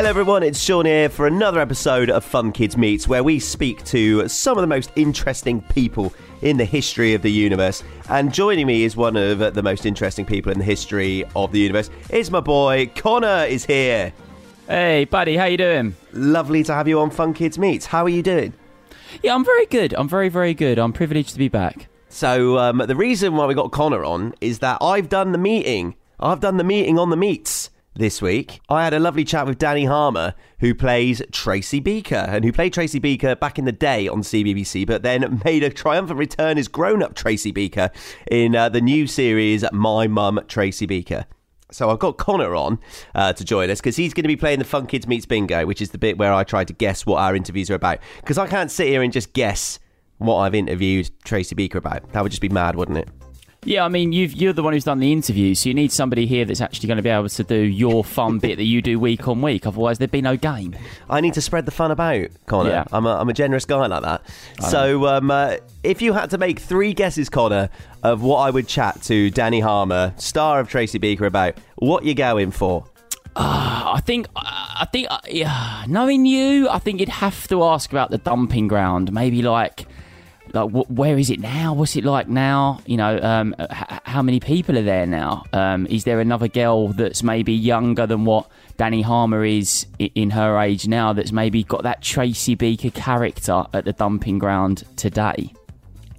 Hello, everyone. It's Sean here for another episode of Fun Kids Meets, where we speak to some of the most interesting people in the history of the universe. And joining me is one of the most interesting people in the history of the universe. It's my boy Connor. Is here. Hey, buddy, how you doing? Lovely to have you on Fun Kids Meets. How are you doing? Yeah, I'm very good. I'm very, very good. I'm privileged to be back. So um, the reason why we got Connor on is that I've done the meeting. I've done the meeting on the meets this week. I had a lovely chat with Dani Harmer, who plays Tracy Beaker, and who played Tracy Beaker back in the day on CBBC, but then made a triumphant return as grown-up Tracy Beaker in uh, the new series My Mum Tracy Beaker. So I've got Connor on uh, to join us because he's going to be playing the Fun Kids Meets Bingo, which is the bit where I try to guess what our interviews are about. Because I can't sit here and just guess what I've interviewed Tracy Beaker about. That would just be mad, wouldn't it? Yeah, I mean, you've, you're the one who's done the interview, so you need somebody here that's actually going to be able to do your fun bit that you do week on week. Otherwise, there'd be no game. I need to spread the fun about, Connor. Yeah. I'm, a, I'm a generous guy like that. So, um, uh, if you had to make three guesses, Connor, of what I would chat to Dani Harmer, star of Tracy Beaker, about, what you're going for? I think, I think, uh, yeah, knowing you, I think you'd have to ask about the dumping ground. Maybe like, like wh- where is it now? What's it like now? You know, um, h- how many people are there now? Um, is there another girl that's maybe younger than what Dani Harmer is i- in her age now? That's maybe got that Tracy Beaker character at the dumping ground today.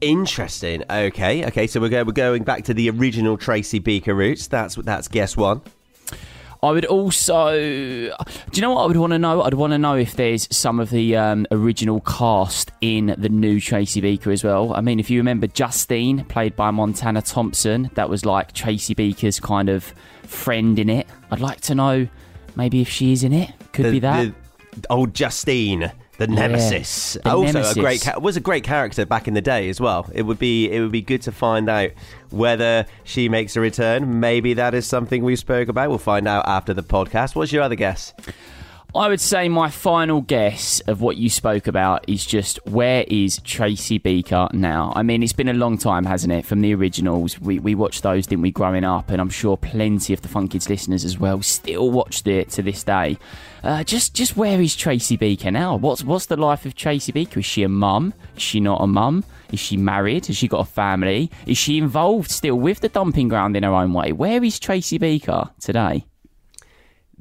Interesting. Okay, okay. So we're, we're going back to the original Tracy Beaker roots. That's that's guess one. I would also. Do you know what I would want to know? I'd want to know if there's some of the um, original cast in the new Tracy Beaker as well. I mean, if you remember Justine, played by Montanna Thompson, that was like Tracy Beaker's kind of friend in it. I'd like to know maybe if she is in it. Could The- be that. the old Justine, the nemesis. the also nemesis. a great ca- was a great character back in the day as well. It would be it would be good to find out whether she makes a return. Maybe that is something we spoke about. We'll find out after the podcast. What's your other guess? I would say my final guess of what you spoke about is just where is Tracy Beaker now? I mean, it's been a long time, hasn't it, from the originals? We, we watched those, didn't we, growing up? And I'm sure plenty of the Fun Kids listeners as well still watched it to this day. Uh, just just where is Tracy Beaker now? What's what's the life of Tracy Beaker? Is she a mum? Is she not a mum? Is she married? Has she got a family? Is she involved still with the dumping ground in her own way? Where is Tracy Beaker today?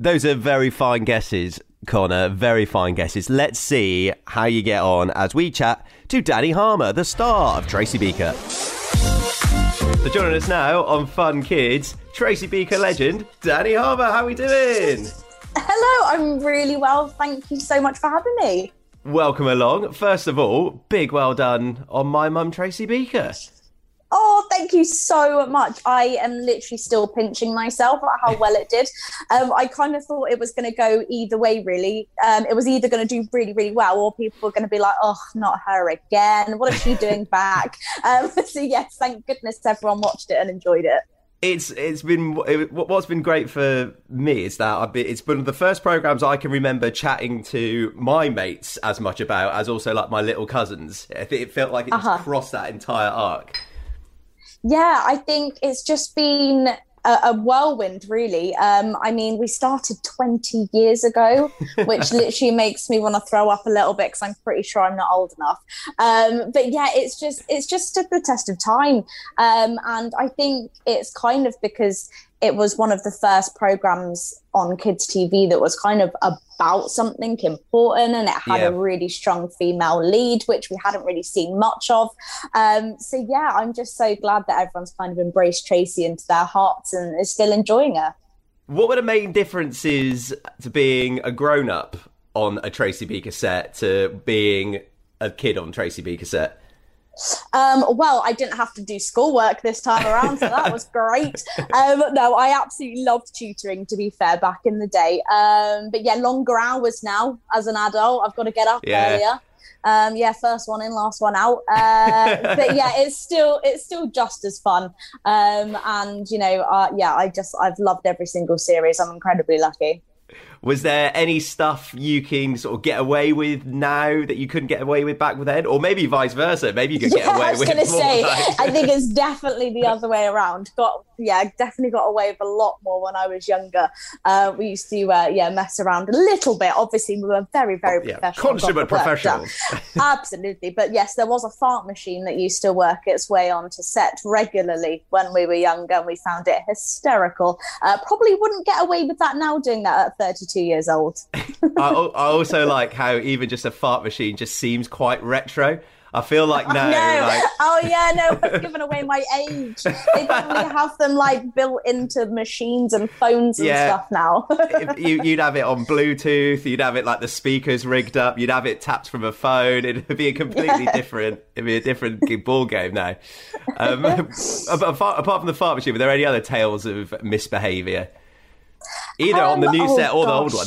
Those are very fine guesses, Connor. Very fine guesses. Let's see how you get on as we chat to Dani Harmer, the star of Tracy Beaker. So joining us now on Fun Kids, Tracy Beaker legend, Dani Harmer. How are we doing? Hello, I'm really well. Thank you so much for having me. Welcome along. First of all, big well done on my mum, Tracy Beaker. Oh, thank you so much. I am literally still pinching myself at how well it did. Um, I kind of thought it was going to go either way, really. Um, it was either going to do really, really well, or people were going to be like, oh, not her again. What is she doing back? Um, so, yes, thank goodness everyone watched it and enjoyed it. It's it's been it, what's been great for me is that I've been, it's one of the first programs I can remember chatting to my mates as much about as also like my little cousins. I think it felt like it just Uh-huh. crossed that entire arc. Yeah, I think it's just been a, a whirlwind, really. Um, I mean, we started 20 years ago, which literally makes me want to throw up a little bit because I'm pretty sure I'm not old enough. Um, but yeah, it's just it's just stood the test of time, um, and I think it's kind of because it was one of the first programs on kids TV that was kind of about something important, and it had Yeah. a really strong female lead, which we hadn't really seen much of. Um, so yeah, I'm just so glad that everyone's kind of embraced Tracy into their hearts and is still enjoying her. What were the main differences to being a grown up on a Tracy Beaker set to being a kid on Tracy Beaker set? Um, well, I didn't have to do schoolwork this time around, so that was great. Um, no, I absolutely loved tutoring, to be fair, back in the day. Um, but yeah, longer hours now as an adult. I've got to get up Yeah. earlier. Um, yeah, first one in, last one out. Uh, but yeah, it's still it's still just as fun. Um, and you know, uh, yeah, I just I've loved every single series. I'm incredibly lucky. Was there any stuff you can sort of get away with now that you couldn't get away with back then, or maybe vice versa? Maybe you could get yeah, away I was with. going to say, like- I think it's definitely the other way around. Got yeah, definitely got away with a lot more when I was younger. Uh, we used to uh, yeah mess around a little bit. Obviously, we were very very yeah, professional, consummate the work done. professionals. Absolutely, but yes, there was a fart machine that used to work its way onto set regularly when we were younger, and we found it hysterical. Uh, probably wouldn't get away with that now, doing that at 32 years old. I, I also like how even just a fart machine just seems quite retro. I feel like now, no, like oh yeah, no, I've given away my age. They probably have them like built into machines and phones and Yeah. stuff now. you, you'd have it on Bluetooth. You'd have it like the speakers rigged up. You'd have it tapped from a phone. It'd be a completely different. It'd be a different ball game now. Um, apart, apart from the fart machine, were there any other tales of misbehaviour? Either on the Um, new oh, set or the old one.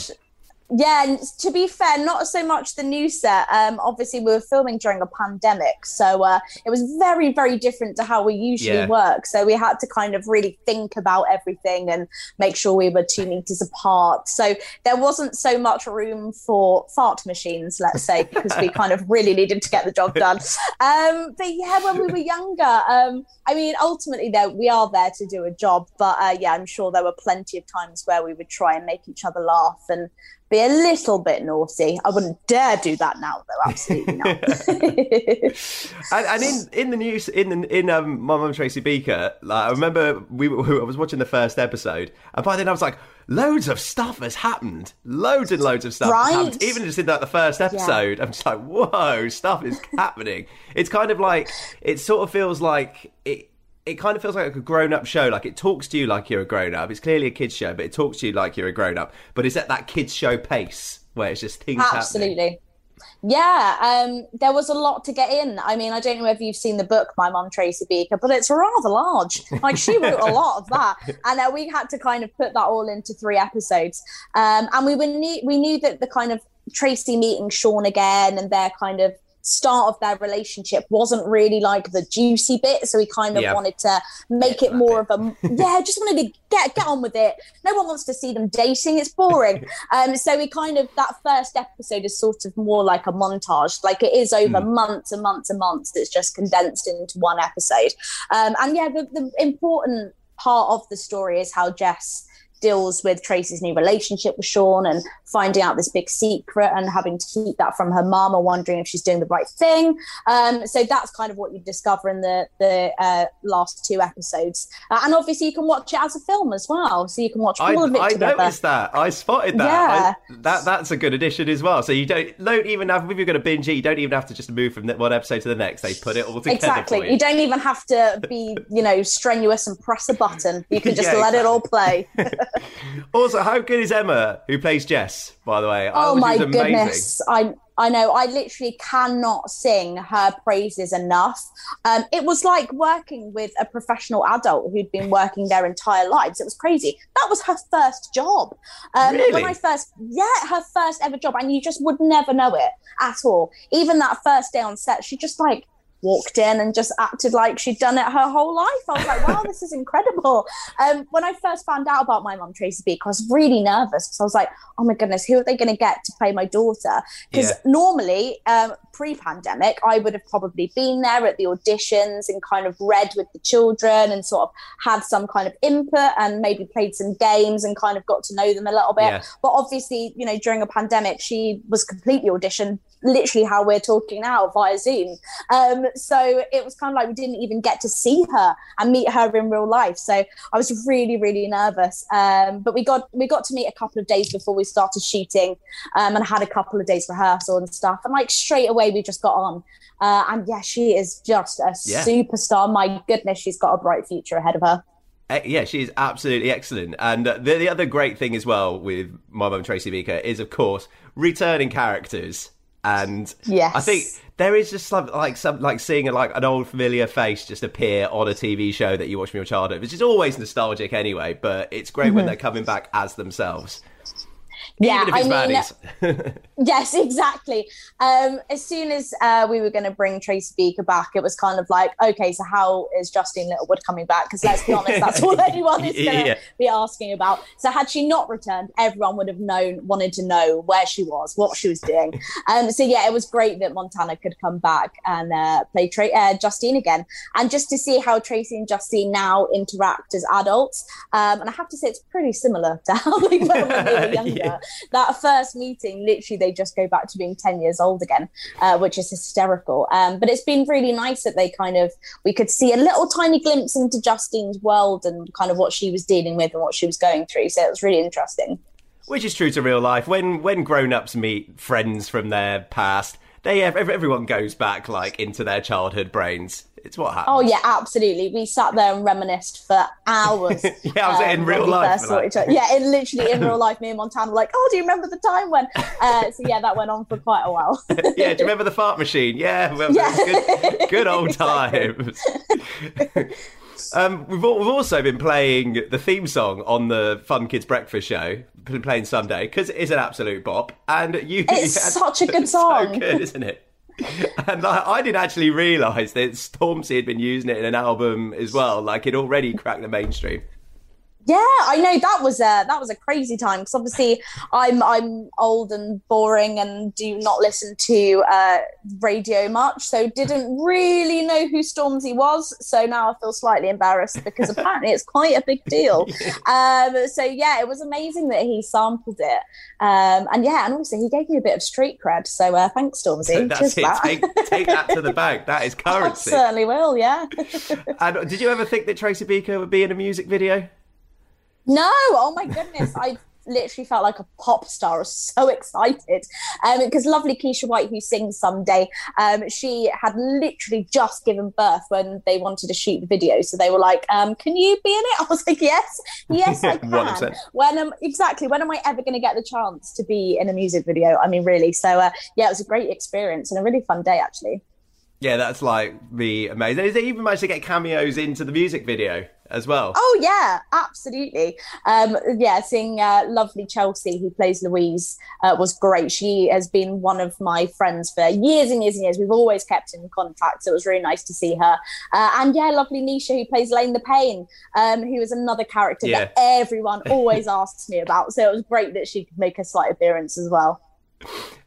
Yeah, to be fair, not so much the new set. Um, obviously, we were filming during a pandemic, so uh, it was very, very different to how we usually Yeah. work. So we had to kind of really think about everything and make sure we were two meters apart. So there wasn't so much room for fart machines, let's say, because we kind of really needed to get the job done. Um, but yeah, when we were younger, um, I mean, ultimately, there we are there to do a job. But uh, yeah, I'm sure there were plenty of times where we would try and make each other laugh and be a little bit naughty. I wouldn't dare do that now, though. Absolutely not. And, and in in the news in the, in um, my mum Tracy Beaker, like I remember we were, I was watching the first episode, and by then I was like, loads of stuff has happened, loads and loads of stuff Right. happened. Even just in like the first episode, I'm just like, whoa, stuff is happening. It's kind of like it sort of feels like it. It kind of feels like a grown-up show. Like it talks to you like you're a grown-up. It's clearly a kids show, but it talks to you like you're a grown-up. But it's at that kids show pace where it's just things happening. Absolutely. Yeah, um, there was a lot to get in. I mean, I don't know if you've seen the book, My Mum Tracy Beaker, but it's rather large. Like she wrote a lot of that, and uh, we had to kind of put that all into three episodes. Um, and we were knew, we knew that the kind of Tracy meeting Sean again and their kind of start of their relationship wasn't really like the juicy bit so we kind of Yeah. wanted to make it more of a yeah just wanted to get get on with it. No one wants to see them dating. It's boring. Um so we kind of that first episode is sort of more like a montage. Like it is over months and months and months it's just condensed into one episode. Um and yeah the, the important part of the story is how jess deals with Tracy's new relationship with Sean and finding out this big secret and having to keep that from her mum or wondering if she's doing the right thing. Um, so that's kind of what you discover in the the uh, last two episodes. Uh, and obviously, you can watch it as a film as well, so you can watch I, all of it I together. noticed that. I spotted that. I, that that's a good addition as well. So you don't don't even have if you're going to binge it, you don't even have to just move from one episode to the next. They put it all together. Exactly. You you. don't even have to be, you know, strenuous and press a button. You can just Yeah, let it all play. Also, how good is Emma, who plays Jess? By the way, Oh my she was amazing. goodness. I I know I literally cannot sing her praises enough. Um, it was like working with a professional adult who'd been working their entire lives. It was crazy. That was her first job. Um, Really? When I first, yeah, her first ever job, and you just would never know it at all. Even that first day on set, she just like walked in and just acted like she'd done it her whole life. I was like, wow, this is incredible. Um, when I first found out about my mum, Tracy Beak, I was really nervous because I was like, oh my goodness, who are they going to get to play my daughter? Because Yeah. normally, um, pre pandemic, I would have probably been there at the auditions and kind of read with the children and sort of had some kind of input and maybe played some games and kind of got to know them a little bit. Yeah. But obviously, you know, during a pandemic, she was completely auditioned, literally how we're talking now via Zoom. Um, so it was kind of like we didn't even get to see her and meet her in real life. So I was really, really nervous. Um, but we got we got to meet a couple of days before we started shooting, um, and had a couple of days rehearsal and stuff. And like straight away, we just got on. Uh, and yeah, she is just a Yeah. superstar. My goodness, she's got a bright future ahead of her. Eh, Yeah, she is absolutely excellent. And the, the other great thing as well with my mum Tracy Beaker is, of course, returning characters. And Yes. I think there is just some, like some like seeing like an old familiar face just appear on a TV show that you watched from your childhood, which is always nostalgic anyway. But it's great Mm-hmm. when they're coming back as themselves. Yeah, Even if it's I mean, baddies. Yes, exactly. Um, as soon as uh, we were going to bring Tracy Beaker back, it was kind of like, okay, so how is Justine Littlewood coming back? Because let's be honest, that's all anyone is going to Yeah. be asking about. So had she not returned, everyone would have known, wanted to know where she was, what she was doing. Um, so yeah, it was great that Montanna could come back and uh, play Tra- uh, Justine again, and just to see how Tracy and Justine now interact as adults. Um, and I have to say, it's pretty similar to how they were when they were younger Yeah. That first meeting, literally, they just go back to being 10 years old again, uh, which is hysterical. Um, but it's been really nice that they kind of, we could see a little tiny glimpse into Justine's world and kind of what she was dealing with and what she was going through. So it was really interesting. Which is true to real life. When when grown ups meet friends from their past, they everyone goes back like into their childhood brains. It's what happened. Oh, yeah, absolutely. We sat there and reminisced for hours. Yeah, I was in um, real life first for saw that. each other. Yeah, in literally in real life, me and Montanna were like, oh, do you remember the time when? Uh, so yeah, that went on for quite a while. yeah, do you remember the fart machine? Yeah, well, Yeah. good, good old times. um, we've, we've also been playing the theme song on the Fun Kids Breakfast Show, been playing Sunday, because it is an absolute bop. And you, It's such a good song. so good, isn't it? And like, I didn't actually realise that Stormzy had been using it in an album as well. Like it already cracked the mainstream. Yeah, I know that was a that was a crazy time because obviously I'm I'm old and boring and do not listen to uh, radio much, so didn't really know who Stormzy was. So now I feel slightly embarrassed because apparently it's quite a big deal. Um, so yeah, it was amazing that he sampled it, um, and yeah, and also he gave me a bit of street cred. So uh, thanks, Stormzy. That's Cheers it. Take, take that to the bank. That is I currency. certainly will. Yeah. And did you ever think that Tracy Beaker would be in a music video? No, oh my goodness. I literally felt like a pop star. I was so excited. Um, because lovely Keisha White, who sings someday, um, she had literally just given birth when they wanted to shoot the video. So they were like, um, can you be in it? I was like, yes, yes, I can. 100%. when am exactly when am I ever going to get the chance to be in a music video? I mean, really. So uh, yeah, it was a great experience and a really fun day actually. Yeah, that's like the amazing. Is they even managed to get cameos into the music video as well. Oh yeah, absolutely. Um, yeah, seeing uh, lovely Chelsea, who plays Louise, uh, was great. She has been one of my friends for years and years and years. We've always kept in contact, so it was really nice to see her. Uh, and yeah, lovely Nisha, who plays Lane the Pain, um, who is another character Yeah. that everyone always asks me about. So it was great that she could make a slight appearance as well.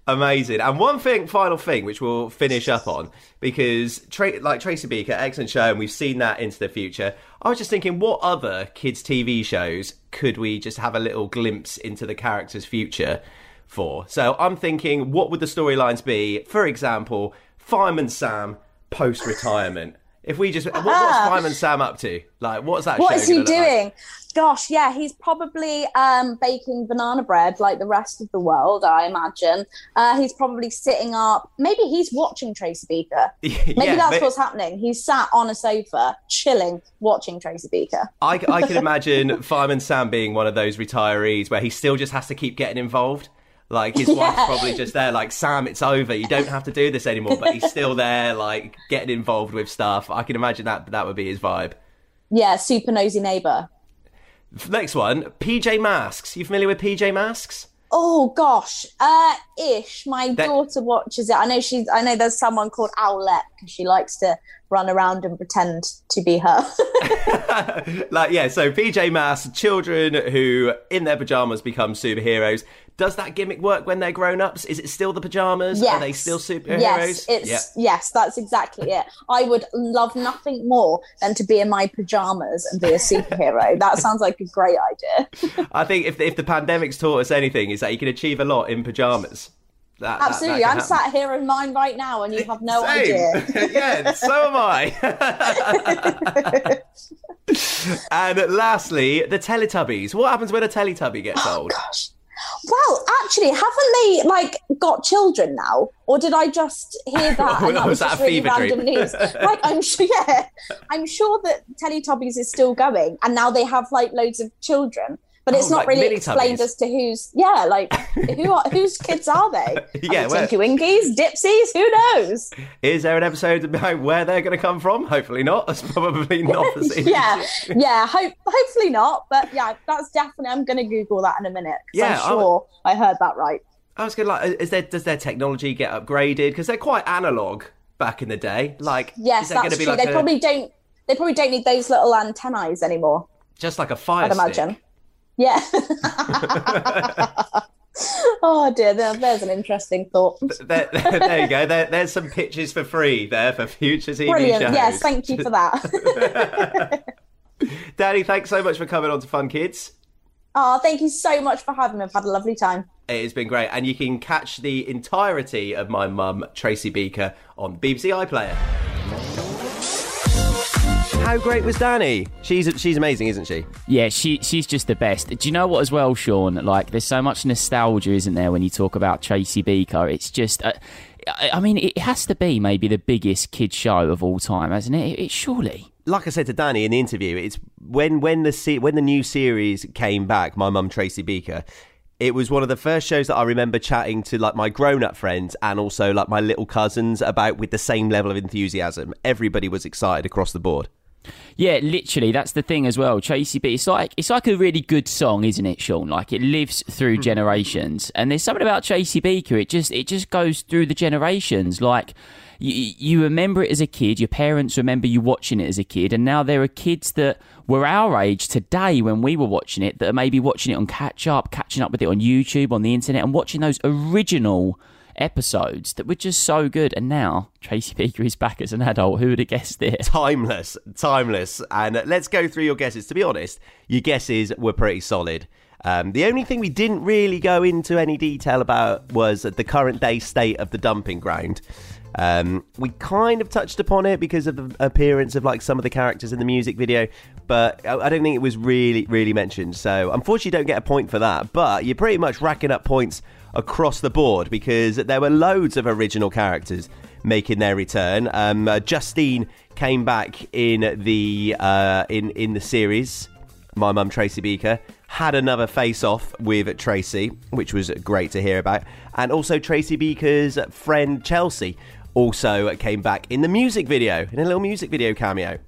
Amazing. And one thing, final thing, which we'll finish up on, because Tra- like Tracy Beaker, excellent show, and we've seen that into the future. I was just thinking, what other kids' TV shows could we just have a little glimpse into the character's future for? So I'm thinking, what would the storylines be? For example, Fireman Sam post retirement. If we just, what, what's Fireman Sam up to? Like, what's that? What show is he gonna like? doing? Gosh, yeah, he's probably um, baking banana bread like the rest of the world, I imagine. Uh, he's probably sitting up. Maybe he's watching Tracy Beaker. Maybe Yeah, that's but- what's happening. He's sat on a sofa, chilling, watching Tracy Beaker. I, I can imagine Fireman Sam being one of those retirees where he still just has to keep getting involved. Like his wife's probably just there, like Sam, it's over. You don't have to do this anymore. But he's still there, like getting involved with stuff. I can imagine that that would be his vibe. Yeah, super nosy neighbor. Next one, PJ Masks. You familiar with PJ Masks? Oh gosh, uh, ish. My That- daughter watches it. I know she's. I know there's someone called Owlette because she likes to run around and pretend to be her. like yeah, so PJ Masks, children who in their pajamas become superheroes. Does that gimmick work when they're grown ups? Is it still the pajamas? Yes. Are they still superheroes? Yes, it's Yeah. yes, that's exactly it. I would love nothing more than to be in my pajamas and be a superhero. that sounds like a great idea. I think if if the pandemic's taught us anything, is that you can achieve a lot in pajamas. That, that- Absolutely. that I'm happen. sat here in mine right now and you have no Same. idea. yeah, so am I. and lastly, the Teletubbies. What happens when a Teletubby gets oh, old? Gosh. Well, actually, haven't they like got children now? Or did I just hear that? And that was that really random dream? news. Like I'm sure, yeah, I'm sure that Teletubbies is still going, and now they have like loads of children. But it's Oh, not like really explained as to who's yeah, like who are whose kids are they? Yeah, they Winkies, Dipsies, who knows? Is there an episode about where they're going to come from? Hopefully not. That's probably not the scene. yeah, yeah. Hope, hopefully not, but yeah, that's definitely. I'm going to Google that in a minute Yeah, I I'm sure I heard that right. I was going to like, is there does their technology get upgraded? Because they're quite analog back in the day. Like, Yes, that's true. like they a, probably don't. They probably don't need those little antennae anymore. just like a fire I'd stick? Yeah. oh dear, there's an interesting thought. There, there, there you go. There, there's some pitches for free there for future TV Brilliant. shows. Yes, thank you for that. Dani, thanks so much for coming on to Fun Kids. oh, thank you so much for having me. I've had a lovely time. It has been great, and you can catch the entirety of my mum, Tracy Beaker, on BBC iPlayer. How great was Dani? She's she's amazing, isn't she? Yeah, she she's just the best. Do you know what as well, Sean? Like, there's so much nostalgia, isn't there, when you talk about Tracy Beaker? It's just, uh, I mean, it has to be maybe the biggest kid show of all time, hasn't it? It, it surely. Like I said to Dani in the interview, it's when when the se- when the new series came back, my mum Tracy Beaker. It was one of the first shows that I remember chatting to like my grown-up friends and also like my little cousins about with the same level of enthusiasm. Everybody was excited across the board. Yeah, literally, that's the thing as well. Tracy B. It's like it's like a really good song, isn't it, Sean? Like it lives through hmm. generations, and there's something about Tracy Beaker. It just it just goes through the generations. Like you, you remember it as a kid, your parents remember you watching it as a kid, and now there are kids that were our age today when we were watching it that are maybe watching it on catch up, catching up with it on YouTube, on the internet, and watching those original episodes that were just so good. And now Tracy Beaker is back as an adult. Who would have guessed it? timeless, timeless. And let's go through your guesses. To be honest, your guesses were pretty solid. Um, the only thing we didn't really go into any detail about was the current day state of the dumping ground. Um, we kind of touched upon it because of the appearance of like some of the characters in the music video, but I don't think it was really, really mentioned. So unfortunately, you don't get a point for that. But you're pretty much racking up points across the board because there were loads of original characters making their return. Um, uh, Justine came back in the uh, in in the series. My mum Tracy Beaker had another face off with Tracy, which was great to hear about, and also Tracy Beaker's friend Chelsea also came back in the music video in a little music video cameo.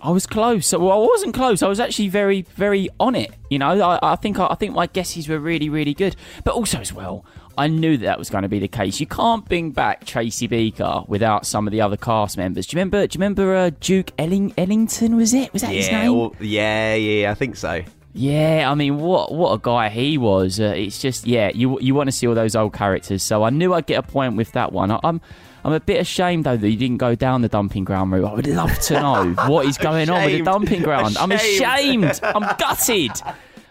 I was close. Well, I wasn't close. I was actually very, very on it. You know, I, I think I, think my guesses were really, really good. But also as well, I knew that, that was going to be the case. You can't bring back Tracy Beaker without some of the other cast members. Do you remember? Do you remember uh, Duke Elling, Ellington? Was it? Was that his Yeah, name? or- yeah, yeah, I think so. Yeah, I mean, what what a guy he was. Uh, it's just, yeah, you you want to see all those old characters. So I knew I'd get a point with that one. I, I'm I'm a bit ashamed though that you didn't go down the dumping ground route. I would love to know what is going on with the dumping ground. I'm Ashamed. ashamed. I'm gutted.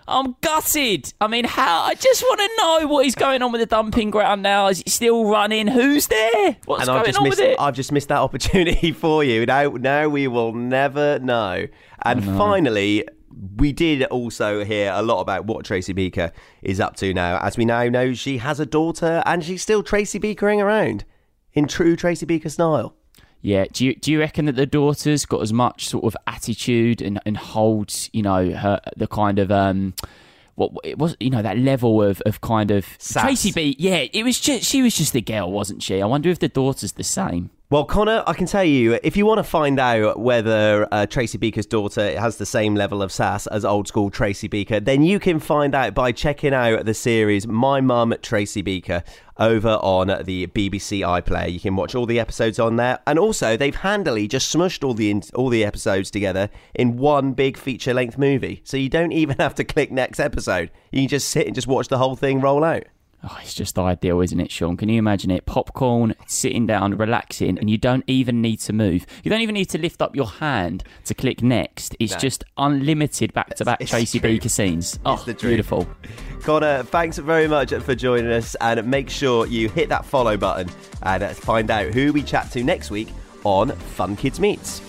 I'm gutted. I mean, how? I just want to know what is going on with the dumping ground now. Is it still running? Who's there? What's and going I've just on missed with it? I've just missed that opportunity for you. Now now we will never know. And finally, we did also hear a lot about what Tracy Beaker is up to now. As we now know, she has a daughter and she's still Tracy Beakering around in true Tracy Beaker style. Yeah. Do you do you reckon that the daughter's got as much sort of attitude and, and holds, you know, her the kind of um what it was, you know, that level of, of kind of Sass. Tracy B. Yeah, it was just she was just a girl, wasn't she? I wonder if the daughter's the same. Well, Connor, I can tell you, if you want to find out whether uh, Tracy Beaker's daughter has the same level of sass as old school Tracy Beaker, then you can find out by checking out the series My Mum Tracy Beaker over on the BBC iPlayer. You can watch all the episodes on there, and also they've handily just smushed all the in- all the episodes together in one big feature length movie, so you don't even have to click next episode. You can just sit and just watch the whole thing roll out. Oh, it's just ideal, isn't it, Sean? Can you imagine it? Popcorn, sitting down, relaxing, and you don't even need to move. You don't even need to lift up your hand to click next. It's No. just unlimited back to back Tracy the. Beaker scenes. Oh, beautiful. Connor, thanks very much for joining us, and make sure you hit that follow button and uh, find out who we chat to next week on Fun Kids Meets.